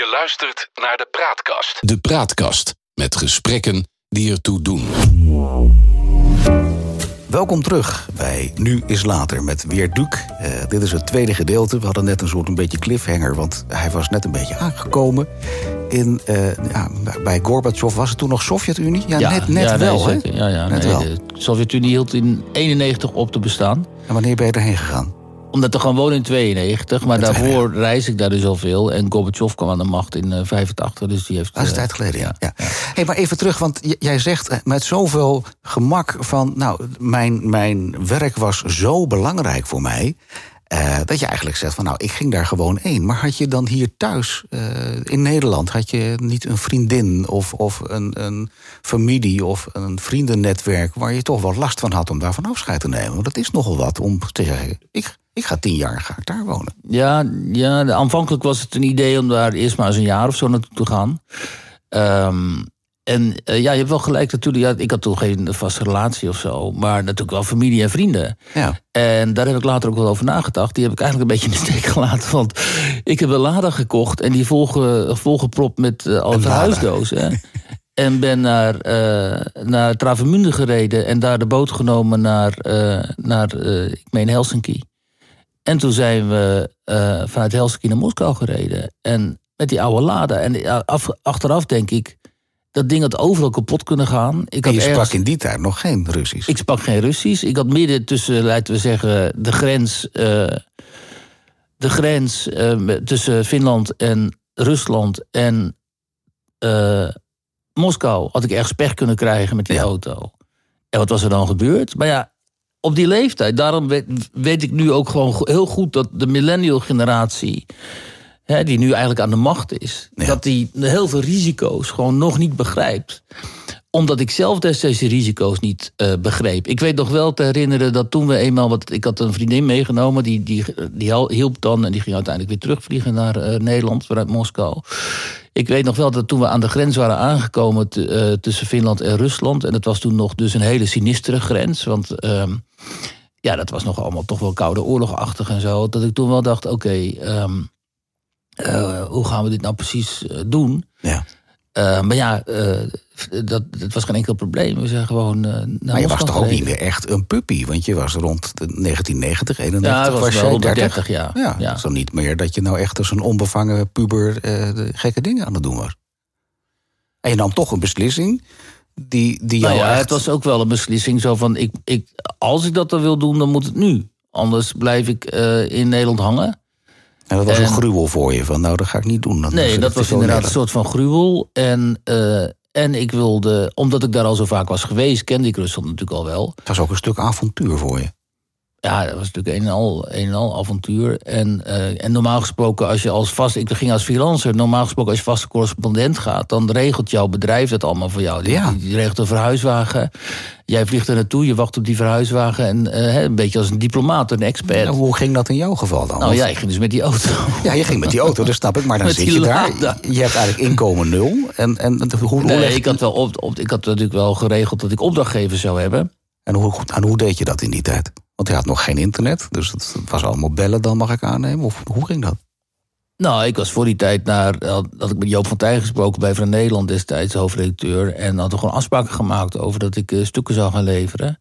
Je luistert naar de Praatkast. De Praatkast met gesprekken die ertoe doen. Welkom terug bij Nu is Later met Weer Duc. Eh, dit is het tweede gedeelte. We hadden net een soort een beetje cliffhanger, want hij was net een beetje aangekomen. In, eh, ja, bij Gorbachev was het toen nog Sovjet-Unie? Ja, net, net ja, wel, nee, hè? Ja, ja, Net nee, wel. De Sovjet-Unie hield in 91 op te bestaan. En wanneer ben je erheen gegaan? Omdat er gewoon woonde in 92. Maar daarvoor reis ik daar dus al veel. En Gorbachev kwam aan de macht in eh, 85. Dus die heeft... Dat is een eh, tijd geleden, ja. ja. Hey, maar even terug, want jij zegt eh, met zoveel gemak van... nou, mijn, mijn werk was zo belangrijk voor mij... eh, dat je eigenlijk zegt van, nou, ik ging daar gewoon heen. Maar had je dan hier thuis, eh, in Nederland... had je niet een vriendin of, of een, een familie of een vriendennetwerk... waar je toch wel last van had om daarvan afscheid te nemen? Want dat is nogal wat om te zeggen, ik, ik ga tien jaar ga ik daar wonen. Ja, ja aanvankelijk was het een idee om daar eerst maar eens een jaar of zo naartoe te gaan. Ehm, en eh, ja, je hebt wel gelijk natuurlijk. Ja, ik had toen geen vaste relatie of zo. Maar natuurlijk wel familie en vrienden. Ja. En daar heb ik later ook wel over nagedacht. Die heb ik eigenlijk een beetje in de steek gelaten. Want ik heb een Lada gekocht en die volge, volgepropt met eh al verhuisdozen. en ben naar, eh naar Travemünde gereden en daar de boot genomen naar, naar ik meen Helsinki. En toen zijn we eh, vanuit Helsinki naar Moskou gereden. En met die oude Lada. En af, achteraf denk ik, dat ding had overal kapot kunnen gaan. Ik En had je ergens- sprak in die tijd nog geen Russisch. ik sprak geen Russisch. Ik had midden tussen, laten we zeggen, de grens, eh, de grens eh, tussen Finland en Rusland en Moskou had ik ergens pech kunnen krijgen met die Ja. auto. En wat was er dan gebeurd? Maar ja, op die leeftijd, daarom weet, weet ik nu ook gewoon heel goed dat de millennial generatie, hè, die nu eigenlijk aan de macht is, Ja. dat die heel veel risico's gewoon nog niet begrijpt omdat ik zelf destijds die risico's niet eh, begreep. Ik weet nog wel te herinneren dat toen we eenmaal... Want ik had een vriendin meegenomen, die, die, die hielp dan... en die ging uiteindelijk weer terugvliegen naar eh, Nederland vanuit Moskou. Ik weet nog wel dat toen we aan de grens waren aangekomen... eh, tussen Finland en Rusland... en dat was toen nog dus een hele sinistere grens... want ehm, ja, dat was nog allemaal toch wel koude oorlogachtig en zo... dat ik toen wel dacht, oké, ehm, eh, hoe gaan we dit nou precies eh, doen... Ja. Uh, maar ja, uh, dat, dat was geen enkel probleem. We zijn gewoon. Uh, maar je was toch ook niet meer echt een puppy? Want je was rond de 1990, 91 ja, was, was wel 30. 30 ja. Ja, ja. Zo niet meer dat je nou echt als een onbevangen puber de gekke dingen aan het doen was. En je nam toch een beslissing die, die jou nou ja, echt... Het was ook wel een beslissing zo van... Ik, ik, als ik dat dan wil doen, dan moet het nu. Anders blijf ik in Nederland hangen. En dat was en, een gruwel voor je, van nou, dat ga ik niet doen. Dan nee, dat was inderdaad een soort van gruwel. En, uh, en ik wilde, omdat ik daar al zo vaak was geweest, kende ik Rusland natuurlijk al wel. Het was ook een stuk avontuur voor je. Ja, dat was natuurlijk een en al, een en al avontuur. En, uh, en normaal gesproken, als je als vast... Ik ging als freelancer. Normaal gesproken, als je vaste correspondent gaat... dan regelt jouw bedrijf dat allemaal voor jou. Die, ja. die, die regelt een verhuiswagen. Jij vliegt er naartoe, je wacht op die verhuiswagen. En uh, een beetje als een diplomaat, een expert. Nou, hoe ging dat in jouw geval dan? Nou ja, ik ging dus met die auto. Ja, je ging met die auto, dat snap ik. Maar dan Met zit je daar. Je hebt eigenlijk inkomen nul. En, en hoe, Nee, ik had, wel op, op, ik had natuurlijk wel geregeld dat ik opdrachtgevers zou hebben. En hoe, en hoe deed je dat in die tijd? Want je had nog geen internet, dus het was allemaal bellen dan, mag ik aannemen? Of hoe ging dat? Nou, ik was voor die tijd naar. had had ik met Joop van Tijn gesproken bij Van Nederland destijds, hoofdredacteur. En hadden gewoon afspraken gemaakt over dat ik eh, stukken zou gaan leveren.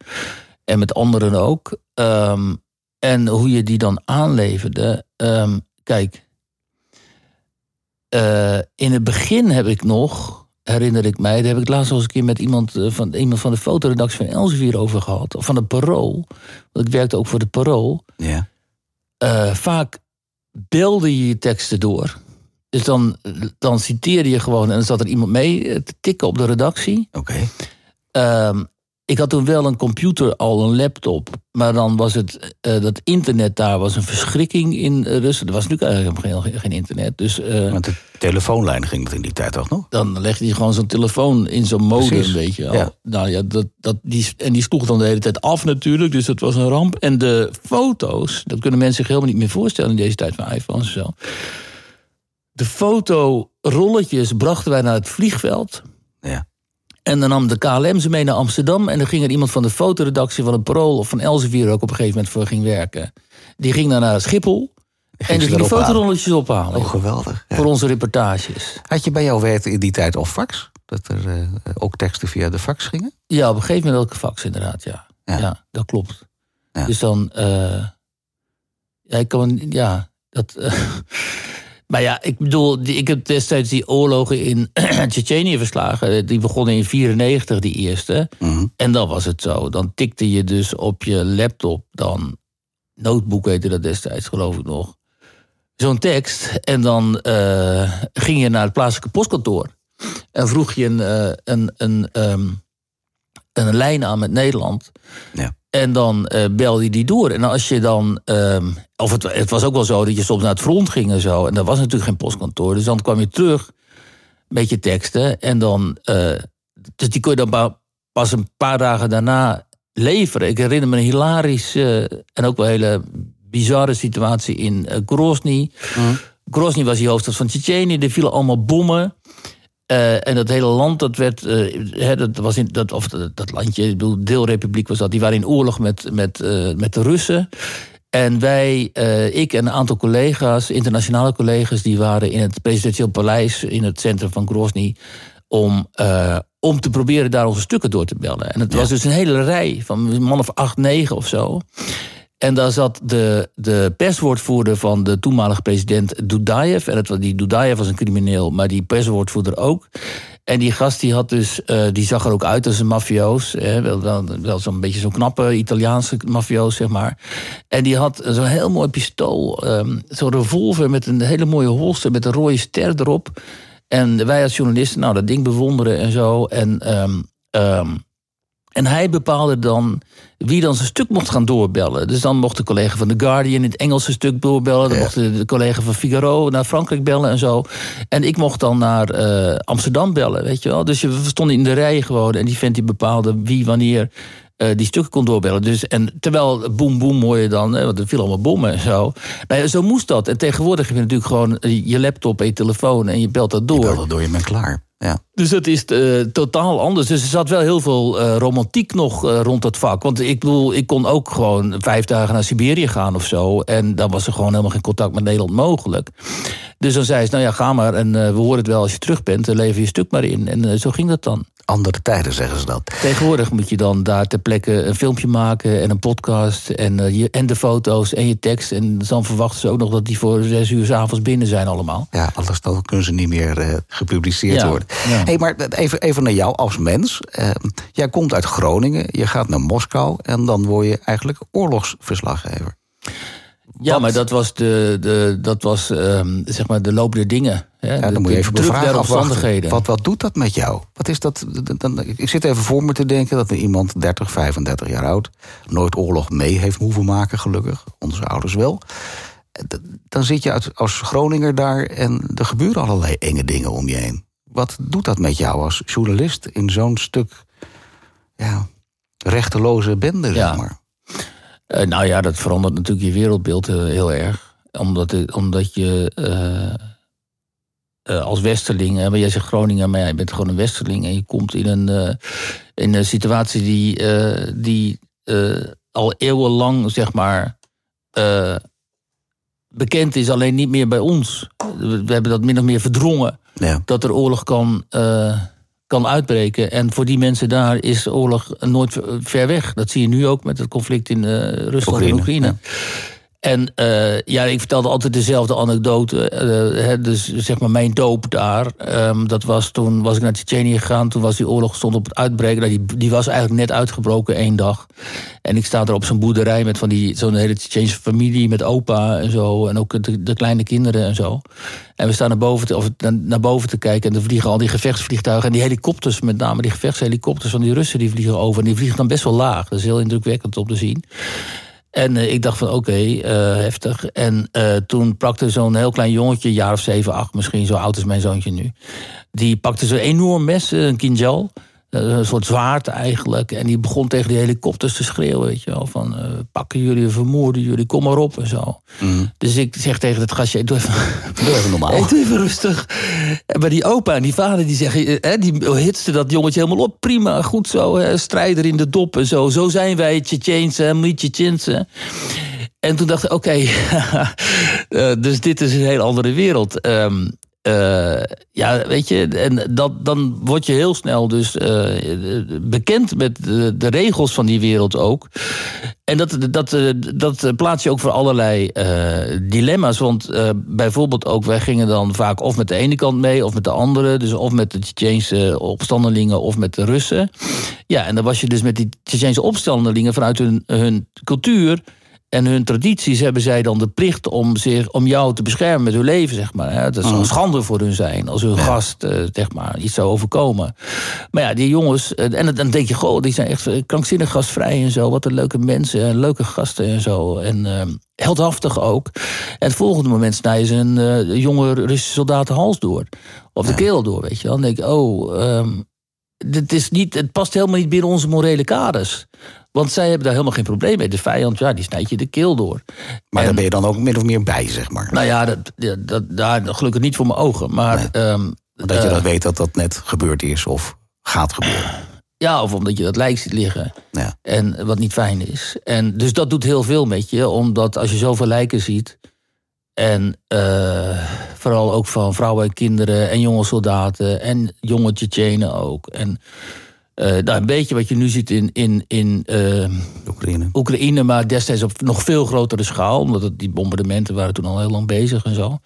En met anderen ook. Ehm, en hoe je die dan aanleverde. ehm, kijk. eh, in het begin heb ik nog, herinner ik mij, daar heb ik laatst al eens een keer met iemand eh, van, iemand van de fotoredactie van Elsevier over gehad. Of van het Parool. Want ik werkte ook voor het Parool. Ja. Eh, vaak belde je je teksten door. Dus dan, dan citeerde je gewoon en dan zat er iemand mee eh, te tikken op de redactie. Oké. Ehm, ik had toen wel een computer, al een laptop. Maar dan was het, eh, dat internet daar was een verschrikking in eh, Rusland. Er was natuurlijk eigenlijk geen, geen internet. Dus eh, Want de telefoonlijn ging dat in die tijd toch nog? dan legde hij gewoon zo'n telefoon in zo'n modem, weet je wel. ja. Nou ja, dat, dat, die, en die sloeg dan de hele tijd af natuurlijk, dus dat was een ramp. En de foto's, dat kunnen mensen zich helemaal niet meer voorstellen in deze tijd van iPhones en zo. De fotorolletjes brachten wij naar het vliegveld. En dan nam de KLM ze mee naar Amsterdam. En dan ging er iemand van de fotoredactie van het Parool of van Elsevier ook op een gegeven moment voor ging werken. Die ging dan naar Schiphol. En die fotorolletjes ophalen. Oh, geweldig. Ja. Voor onze reportages. Had je bij jouw werk in die tijd al fax? Dat er uh, ook teksten via de fax gingen? Ja, op een gegeven moment ook fax inderdaad, ja. Ja, ja dat klopt. Ja. Dus dan... Uh, ja, ik kan... Ja, dat... Uh, maar ja, ik bedoel, ik heb destijds die oorlogen in Tsjetsjenië verslagen. Die begonnen in 94, die eerste. Mm -hmm. En dan was het zo. Dan tikte je dus op je laptop dan... Notebook heette dat destijds, geloof ik nog zo'n tekst. En dan uh, ging je naar het plaatselijke postkantoor. En vroeg je een, uh, een, een, um, een lijn aan met Nederland. Ja. En dan uh, belde die door. En als je dan. Um, of het, het, was ook wel zo dat je soms naar het front ging en zo. En dat was natuurlijk geen postkantoor. Dus dan kwam je terug met je teksten. En dan. dus die kon je dan pas een paar dagen daarna leveren. Ik herinner me een hilarisch en ook wel hele bizarre situatie in uh, Grozny. Mm. Grozny was die hoofdstad van Tsjetsjenië. Er vielen allemaal bommen. Uh, en dat hele land, dat werd. Uh, dat was in dat, of dat, dat, landje, ik bedoel, deelrepubliek was dat. Die waren in oorlog met, met, uh, met de Russen. En wij, ik en een aantal collega's, internationale collega's, die waren in het presidentieel paleis in het centrum van Grozny. Om, om te proberen daar onze stukken door te bellen. En het was dus een hele rij van man of acht, negen of zo. En daar zat de, de perswoordvoerder van de toenmalige president Dudayev. En het, die Dudayev was een crimineel, maar die perswoordvoerder ook. En die gast die had dus, uh, die zag er ook uit als een mafioos. Wel wel, zo'n beetje zo'n knappe Italiaanse mafioos, zeg maar. En die had zo'n heel mooi pistool. Um, zo'n revolver met een hele mooie holster met een rode ster erop. En wij als journalisten, nou, dat ding bewonderen en zo. En um, um, en hij bepaalde dan wie dan zijn stuk mocht gaan doorbellen. Dus dan mocht de collega van The Guardian het Engelse stuk doorbellen. Dan mocht de collega van Figaro naar Frankrijk bellen en zo. En ik mocht dan naar uh, Amsterdam bellen, weet je wel. Dus we stonden in de rij gewoon. En die vent die bepaalde wie wanneer uh, die stukken kon doorbellen. Dus, en terwijl boem boem hoor je dan, hè, want er viel allemaal bommen en zo. Nou ja, zo moest dat. En tegenwoordig heb je natuurlijk gewoon je laptop en je telefoon en je belt dat door. Je belt dat door, je bent klaar. Ja. Dus het is uh, totaal anders. Dus er zat wel heel veel uh, romantiek nog uh, rond dat vak. Want ik bedoel, ik kon ook gewoon vijf dagen naar Siberië gaan of zo. En dan was er gewoon helemaal geen contact met Nederland mogelijk. Dus dan zei ze, nou ja, ga maar. En we horen het wel als je terug bent. Dan lever je stuk maar in. En zo ging dat dan andere tijden, zeggen ze dat. Tegenwoordig moet je dan daar ter plekke een filmpje maken en een podcast en, uh, je, en de foto's en je tekst. En dan verwachten ze ook nog dat die voor zes uur s avonds binnen zijn allemaal. Ja, anders dan kunnen ze niet meer gepubliceerd worden. Ja. Hey, maar even, even naar jou als mens. Jij komt uit Groningen, je gaat naar Moskou en dan word je eigenlijk oorlogsverslaggever. Ja, maar dat was, de, de, dat was um, zeg maar de loop der dingen. Hè? Ja, dan de, moet je even bevragen Wat, wat doet dat met jou? Wat is dat, dan, ik zit even voor me te denken dat iemand 30, 35 jaar oud... nooit oorlog mee heeft hoeven maken, gelukkig. Onze ouders wel. Dan zit je als Groninger daar en er gebeuren allerlei enge dingen om je heen. Wat doet dat met jou als journalist in zo'n stuk ja, rechteloze bende, zeg maar? Uh, nou ja, dat verandert natuurlijk je wereldbeeld uh, heel erg. Omdat, omdat je uh, als westerling, maar jij zegt Groningen, maar jij bent gewoon een westerling en je komt in een, in een situatie die, die al eeuwenlang, zeg maar, bekend is, alleen niet meer bij ons. We, we hebben dat min of meer verdrongen. Ja. Dat er oorlog kan kan uitbreken. En voor die mensen daar is oorlog nooit ver weg. Dat zie je nu ook met het conflict in uh, Rusland en Oekraïne. En uh, ja, ik vertelde altijd dezelfde anekdote. Uh, dus zeg maar mijn doop daar. Um, dat was toen was ik naar Tsjetsjenië gegaan. Toen was die oorlog stond op het uitbreken. Nou, die, die was eigenlijk net uitgebroken één dag. En ik sta er op zo'n boerderij met van die zo'n hele Tsjetsjeense familie met opa en zo. En ook de, de, kleine kinderen en zo. En we staan naar boven, te, of naar boven te kijken. En er vliegen al die gevechtsvliegtuigen. En die helikopters, met name die gevechtshelikopters van die Russen, die vliegen over. En die vliegen dan best wel laag. Dat is heel indrukwekkend om te zien. En uh, ik dacht van oké, uh, heftig. En uh, toen pakte zo'n heel klein jongetje, jaar of zeven, acht misschien, zo oud is mijn zoontje nu. Die pakte zo'n enorm mes, een kinjal. Eh, een soort zwaard eigenlijk. En die begon tegen die helikopters te schreeuwen, weet je wel. Van, uh, pakken jullie, vermoorden jullie, kom maar op en zo. Mm. Dus ik zeg tegen het gastje, doe even, doe even normaal. Hey, doe even rustig. En bij die opa en die vader, die zeggen, hè, die hitste dat jongetje helemaal op. Prima, goed zo, hè, strijder in de dop en zo. Zo zijn wij, Tsjetsjeense, Tsjetsjense. En toen dacht ik, oké, eh, dus dit is een heel andere wereld. Um, uh, ja, weet je, en dat, dan word je heel snel dus uh, bekend met de, regels van die wereld ook. En dat, dat, dat plaats je ook voor allerlei dilemma's. Want bijvoorbeeld ook, wij gingen dan vaak of met de ene kant mee of met de andere. Dus of met de Tsjetsjeense opstandelingen of met de Russen. Ja, en dan was je dus met die Tsjetsjeense opstandelingen vanuit hun, hun cultuur en hun tradities hebben zij dan de plicht om, zich, om jou te beschermen met hun leven, zeg maar. Het zou een mm. schande voor hun zijn als hun gast, uh, zeg maar, iets zou overkomen. Maar ja, die jongens, eh, en dan denk je, goh, die zijn echt krankzinnig gastvrij en zo. Wat een leuke mensen, leuke gasten en zo. En uh, heldhaftig ook. En het volgende moment snijden ze een jonge Russische soldaat de hals door. Of de keel door, weet je wel. Dan denk ik, oh, um, dit is niet, het past helemaal niet binnen onze morele kaders. Want zij hebben daar helemaal geen probleem mee. De vijand, ja, die snijdt je de keel door. Maar daar ben je dan ook min of meer bij, zeg maar. Nou ja, dat, dat, daar gelukkig niet voor mijn ogen. Maar, ehm, dat je uh, dat weet dat dat net gebeurd is of gaat gebeuren. Ja, of omdat je dat lijk ziet liggen. Ja. En wat niet fijn is. En dus dat doet heel veel met je, omdat als je zoveel lijken ziet. En uh, vooral ook van vrouwen en kinderen en jonge soldaten en jonge Tsjetsjenen ook. En nou, een beetje wat je nu ziet in, in, in uh, Oekraïne. Oekraïne, maar destijds op nog veel grotere schaal, omdat het, die bombardementen waren toen al heel lang bezig en zo.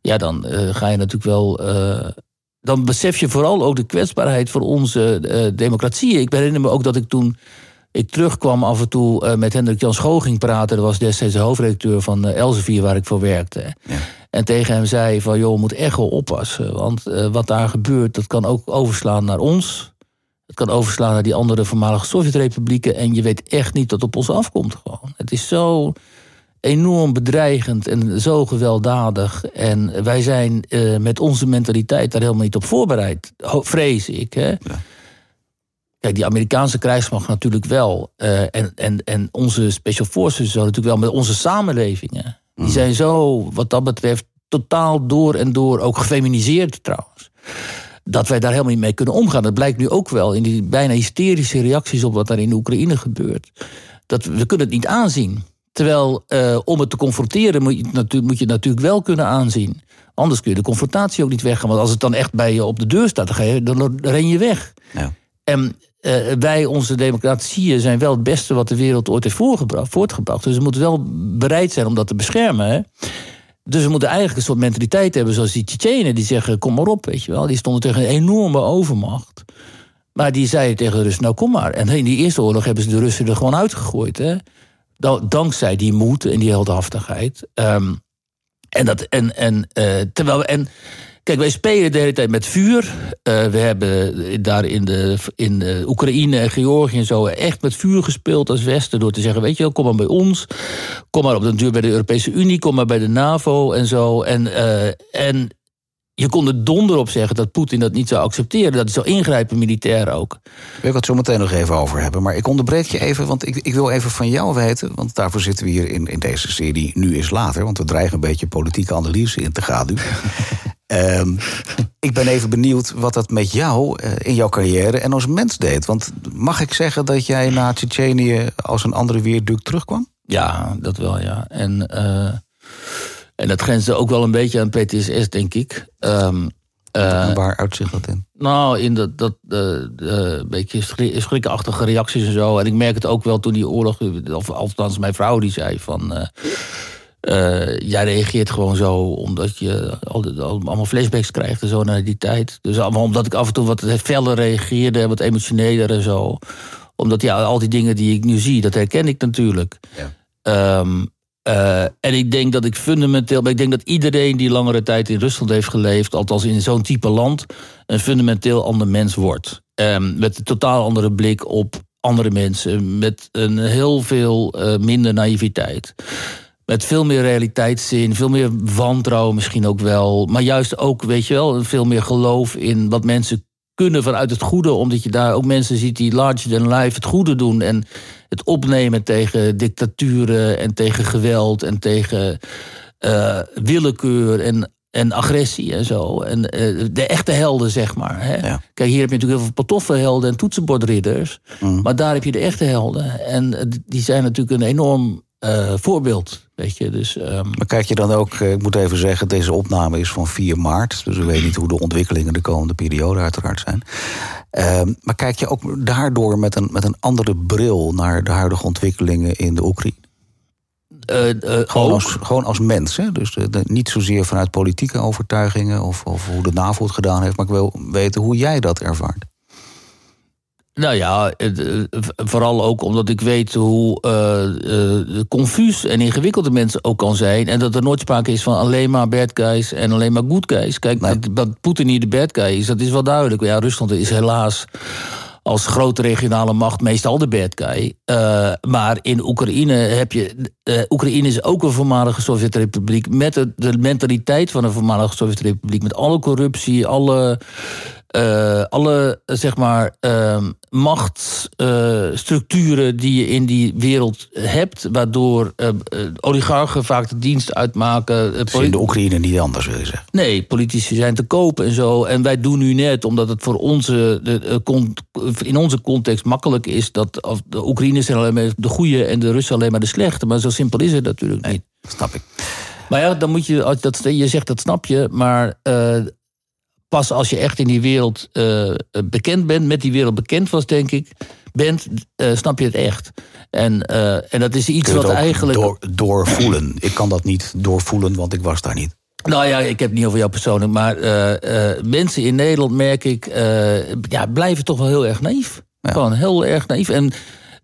Ja, dan uh, ga je natuurlijk wel. dan besef je vooral ook de kwetsbaarheid voor onze democratie. Ik herinner me ook dat ik toen ik terugkwam af en toe met Hendrik Jan Schoging praten. Dat was destijds de hoofdredacteur van Elsevier, waar ik voor werkte. Ja. En tegen hem zei van, joh, we moeten echt wel oppassen. Want wat daar gebeurt, dat kan ook overslaan naar ons. Het kan overslaan naar die andere voormalige Sovjet-republieken. En je weet echt niet wat op ons afkomt. Gewoon. Het is zo enorm bedreigend en zo gewelddadig. En wij zijn uh, met onze mentaliteit daar helemaal niet op voorbereid. Vrees ik. Hè? Ja. Kijk, die Amerikaanse krijgsmacht natuurlijk wel. Uh, en, en, en onze special forces zo natuurlijk wel. met onze samenlevingen. Die mm. zijn zo, wat dat betreft, totaal door en door ook gefeminiseerd trouwens dat wij daar helemaal niet mee kunnen omgaan. Dat blijkt nu ook wel in die bijna hysterische reacties op wat daar in Oekraïne gebeurt. Dat we, kunnen het niet aanzien. Terwijl uh, om het te confronteren moet je, moet je het natuurlijk wel kunnen aanzien. Anders kun je de confrontatie ook niet weggaan. Want als het dan echt bij je op de deur staat, dan, ga je, dan ren je weg. Ja. En uh, wij, onze democratieën, zijn wel het beste wat de wereld ooit heeft voortgebracht. Dus we moeten wel bereid zijn om dat te beschermen. Hè? Dus we moeten eigenlijk een soort mentaliteit hebben zoals die Tsjetsjenen. Die zeggen, kom maar op, weet je wel. Die stonden tegen een enorme overmacht. Maar die zeiden tegen de Russen, nou kom maar. En in die Eerste Oorlog hebben ze de Russen er gewoon uitgegooid. Hè? Dankzij die moed en die heldhaftigheid. Um, en, dat, en, en, uh, terwijl, en Kijk, wij spelen de hele tijd met vuur. Uh, we hebben daar in, de, in de Oekraïne en Georgië en zo echt met vuur gespeeld als Westen. Door te zeggen, weet je wel, kom maar bij ons. Kom maar op de duur bij de Europese Unie, kom maar bij de NAVO en zo. En, uh, en je kon er donder op zeggen dat Poetin dat niet zou accepteren. Dat hij zou ingrijpen, militair ook. Ik wil het zo meteen nog even over hebben. Maar ik onderbreek je even, want ik, ik wil even van jou weten... want daarvoor zitten we hier in, in deze serie Nu is Later... want we dreigen een beetje politieke analyse in te gaan nu. um, ik ben even benieuwd wat dat met jou uh, in jouw carrière en als mens deed. Want mag ik zeggen dat jij na Tsjetsjenië als een andere weerduk terugkwam? Ja, dat wel, ja. En... Uh... En dat grensde ook wel een beetje aan PTSS, denk ik. Um, uh, waar uitzicht dat in? Nou, in dat, dat uh, beetje schrikachtige reacties en zo. En ik merk het ook wel toen die oorlog, of althans mijn vrouw die zei van... Uh, jij reageert gewoon zo omdat je allemaal flashbacks krijgt en zo naar die tijd. Dus allemaal omdat ik af en toe wat feller reageerde, wat emotioneler en zo. Omdat ja, al die dingen die ik nu zie, dat herken ik natuurlijk. Ja. Um, uh, en ik denk dat ik fundamenteel. Ik denk dat iedereen die langere tijd in Rusland heeft geleefd, althans in zo'n type land, een fundamenteel ander mens wordt. Um, met een totaal andere blik op andere mensen. Met een heel veel uh, minder naïviteit. Met veel meer realiteitszin, veel meer wantrouwen misschien ook wel. Maar juist ook, weet je wel, veel meer geloof in wat mensen kunnen vanuit het goede. Omdat je daar ook mensen ziet die larger than life het goede doen. En het opnemen tegen dictaturen en tegen geweld en tegen uh, willekeur en, en agressie en zo. En uh, de echte helden, zeg maar. Hè? Kijk, hier heb je natuurlijk heel veel pantoffelhelden en toetsenbordridders. Mm. Maar daar heb je de echte helden. En die zijn natuurlijk een enorm uh, voorbeeld. Weet je, dus, um... Maar kijk je dan ook, ik moet even zeggen, deze opname is van 4 maart. Dus we weten niet hoe de ontwikkelingen de komende periode uiteraard zijn. Uh, maar kijk je ook daardoor met een, met een andere bril naar de huidige ontwikkelingen in de Oekraïne? Uh, uh, gewoon, als, gewoon als mens. Hè? Dus de, niet zozeer vanuit politieke overtuigingen of, of hoe de NAVO het gedaan heeft, maar ik wil weten hoe jij dat ervaart. Nou ja, vooral ook omdat ik weet hoe uh, confuus en ingewikkeld de mensen ook kan zijn. En dat er nooit sprake is van alleen maar bad guys en alleen maar good guys. Kijk, nee. dat Poetin niet de bad guy is, dat is wel duidelijk. Ja, Rusland is helaas als grote regionale macht meestal de bad guy. Uh, maar in Oekraïne heb je. Uh, Oekraïne is ook een voormalige Sovjet-republiek. Met de, de, mentaliteit van een voormalige Sovjet-republiek. Met alle corruptie, alle uh, alle zeg maar uh, machtsstructuren die je in die wereld hebt, waardoor uh, oligarchen vaak de dienst uitmaken. In de Oekraïne niet anders, wil je zeggen? Nee, politici zijn te koop en zo. En wij doen nu net, omdat het voor onze, de, in onze context makkelijk is dat de Oekraïners zijn alleen maar de goede en de Russen alleen maar de slechte. Maar zo simpel is het natuurlijk nee, niet. Snap ik. Maar ja, dan moet je, als dat, je zegt dat snap je, maar pas als je echt in die wereld uh, bekend bent, met die wereld bekend was, denk ik, bent, uh, snap je het echt. En, uh, en dat is iets wat eigenlijk. Door, doorvoelen. ik kan dat niet doorvoelen, want ik was daar niet. Nou ja, ik heb het niet over jou persoonlijk, maar mensen in Nederland merk ik, ja, blijven toch wel heel erg naïef. Ja. Gewoon heel erg naïef. En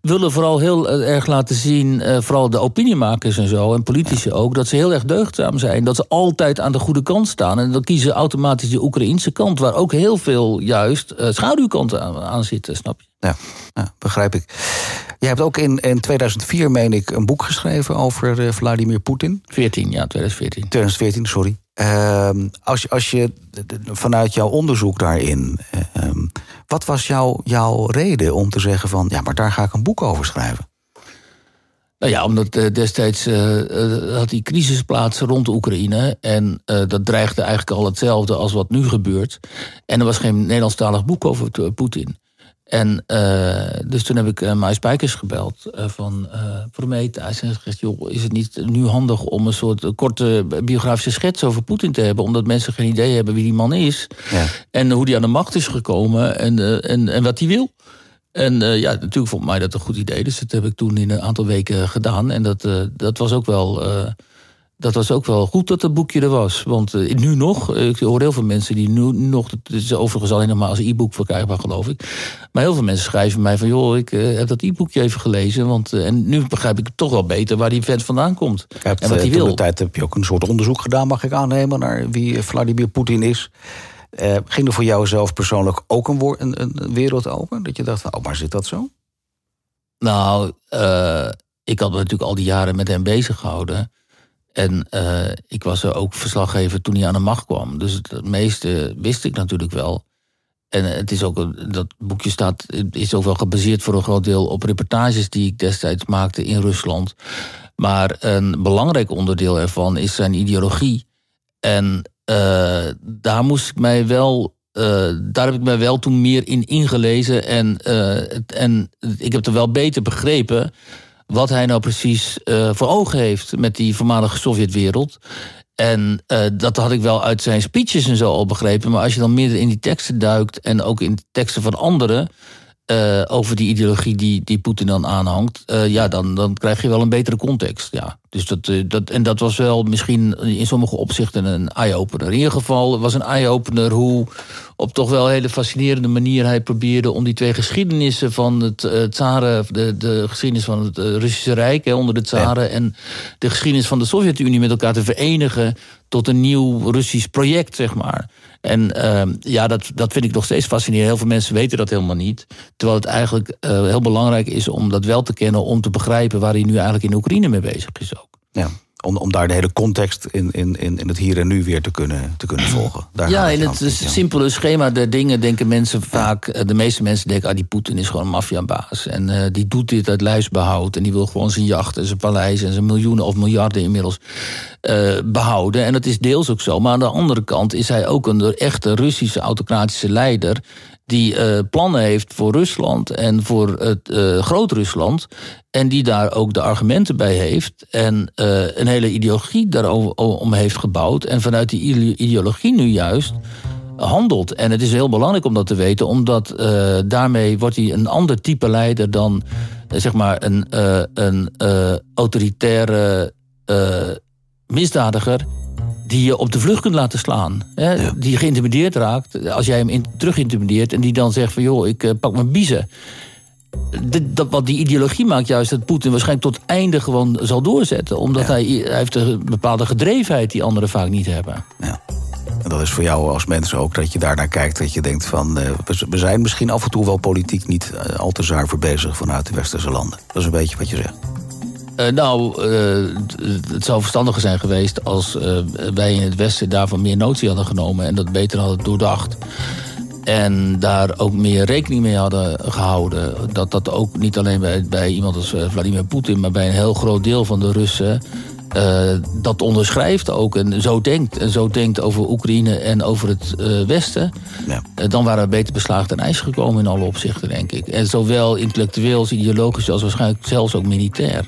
willen vooral heel eh, erg laten zien, uh, vooral de opiniemakers en zo, en politici ook, dat ze heel erg deugdzaam zijn. Dat ze altijd aan de goede kant staan. En dan kiezen automatisch de Oekraïnse kant, waar ook heel veel juist uh, schaduwkanten aan, aan, zitten, snap je? Ja, ja, begrijp ik. Jij hebt ook in, in 2004, meen ik, een boek geschreven over uh, Vladimir Poetin. 14, ja, 2014. 2014, sorry. Uh, als, je, als je vanuit jouw onderzoek daarin, uh, wat was jouw, jouw reden om te zeggen van, ja, maar daar ga ik een boek over schrijven? Nou ja, omdat uh, destijds uh, had die crisis plaats rond de Oekraïne. En dat dreigde eigenlijk al hetzelfde als wat nu gebeurt. En er was geen Nederlandstalig boek over Poetin. En uh, dus toen heb ik uh, Maai Spijkers gebeld uh, van Prometheus. En gezegd, joh, is het niet nu handig om een soort korte biografische schets over Poetin te hebben? Omdat mensen geen idee hebben wie die man is. Ja. En hoe die aan de macht is gekomen en, en, en wat hij wil. En ja, natuurlijk vond mij dat een goed idee. Dus dat heb ik toen in een aantal weken gedaan. En dat, dat was ook wel dat was ook wel goed dat het boekje er was. Want uh, nu nog, ik hoor heel veel mensen die nu nog... Het is overigens alleen nog maar als e-book verkrijgbaar, geloof ik. Maar heel veel mensen schrijven mij van... joh, ik uh, heb dat e-boekje even gelezen. Want, uh, en nu begrijp ik toch wel beter waar die vent vandaan komt. Hebt, en wat hij wil. de tijd heb je ook een soort onderzoek gedaan, mag ik aannemen... naar wie Vladimir Poetin is. ging er voor jou zelf persoonlijk ook een, een, een, wereld open? Dat je dacht oh, maar zit dat zo? Nou, ik had me natuurlijk al die jaren met hem bezig gehouden... En uh, ik was er ook verslaggever toen hij aan de macht kwam. Dus het, meeste wist ik natuurlijk wel. En het is ook, dat boekje staat, is ook wel gebaseerd voor een groot deel op reportages die ik destijds maakte in Rusland. Maar een belangrijk onderdeel ervan is zijn ideologie. En uh, daar moest ik mij wel. Daar heb ik mij wel toen meer in ingelezen. En, en ik heb het wel beter begrepen wat hij nou precies uh, voor ogen heeft met die voormalige Sovjetwereld. En uh, dat had ik wel uit zijn speeches en zo al begrepen. Maar als je dan meer in die teksten duikt en ook in teksten van anderen. Uh, over die ideologie die, die Poetin dan aanhangt, ja, dan, dan krijg je wel een betere context. Ja. Dus dat, uh, dat, en dat was wel misschien in sommige opzichten een eye-opener. In ieder geval was een eye-opener hoe op toch wel een hele fascinerende manier hij probeerde om die twee geschiedenissen van het uh, tsaren, de, de geschiedenis van het Russische Rijk hè, onder de tsaren ja. en de geschiedenis van de Sovjet-Unie met elkaar te verenigen tot een nieuw Russisch project, zeg maar. En uh, ja, dat, dat vind ik nog steeds fascinerend. Heel veel mensen weten dat helemaal niet. Terwijl het eigenlijk heel belangrijk is om dat wel te kennen... om te begrijpen waar hij nu eigenlijk in Oekraïne mee bezig is ook. Ja. Om, om daar de hele context in, in, in het hier en nu weer te kunnen, te kunnen volgen. Daar ja, in het, het simpele schema der dingen denken mensen vaak... Ja. de meeste mensen denken, ah, die Poetin is gewoon een maffiabaas. En uh, die doet dit uit luisbehoud. En die wil gewoon zijn jacht en zijn paleis... en zijn miljoenen of miljarden inmiddels uh, behouden. En dat is deels ook zo. Maar aan de andere kant is hij ook een echte Russische autocratische leider... die uh, plannen heeft voor Rusland en voor het uh, Groot-Rusland. En die daar ook de argumenten bij heeft. En uh, een hele ideologie daarom heeft gebouwd. En vanuit die ideologie nu juist handelt. En het is heel belangrijk om dat te weten, omdat daarmee wordt hij een ander type leider dan zeg maar een, een autoritaire misdadiger die je op de vlucht kunt laten slaan. Hè? Die geïntimideerd raakt. Als jij hem in, terug intimideert en die dan zegt van joh, ik uh, pak mijn biezen. Dat, wat die ideologie maakt juist dat Poetin waarschijnlijk tot einde gewoon zal doorzetten. Omdat hij, hij heeft een bepaalde gedrevenheid die anderen vaak niet hebben. Ja. En dat is voor jou als mens ook dat je daarnaar kijkt. Dat je denkt van uh, we zijn misschien af en toe wel politiek niet uh, al te zuiver bezig vanuit de westerse landen. Dat is een beetje wat je zegt. Uh, nou, uh, het zou verstandiger zijn geweest als uh, wij in het Westen daarvan meer notie hadden genomen en dat beter hadden doordacht. En daar ook meer rekening mee hadden gehouden. Dat dat ook niet alleen bij, bij iemand als Vladimir Poetin, maar bij een heel groot deel van de Russen. dat onderschrijft ook en zo denkt. En zo denkt over Oekraïne en over het Westen. Ja. dan waren we beter beslaagd ten ijs gekomen in alle opzichten, denk ik. En zowel intellectueel als ideologisch als waarschijnlijk zelfs ook militair.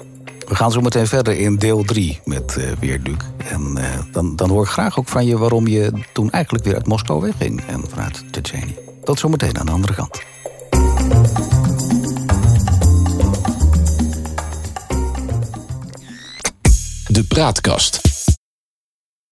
We gaan zo meteen verder in deel 3 met uh, weer Duc. En uh, dan, dan hoor ik graag ook van je waarom je toen eigenlijk weer uit Moskou wegging. En vanuit Tsjetsjenië. Tot zometeen aan de andere kant. De Praatkast.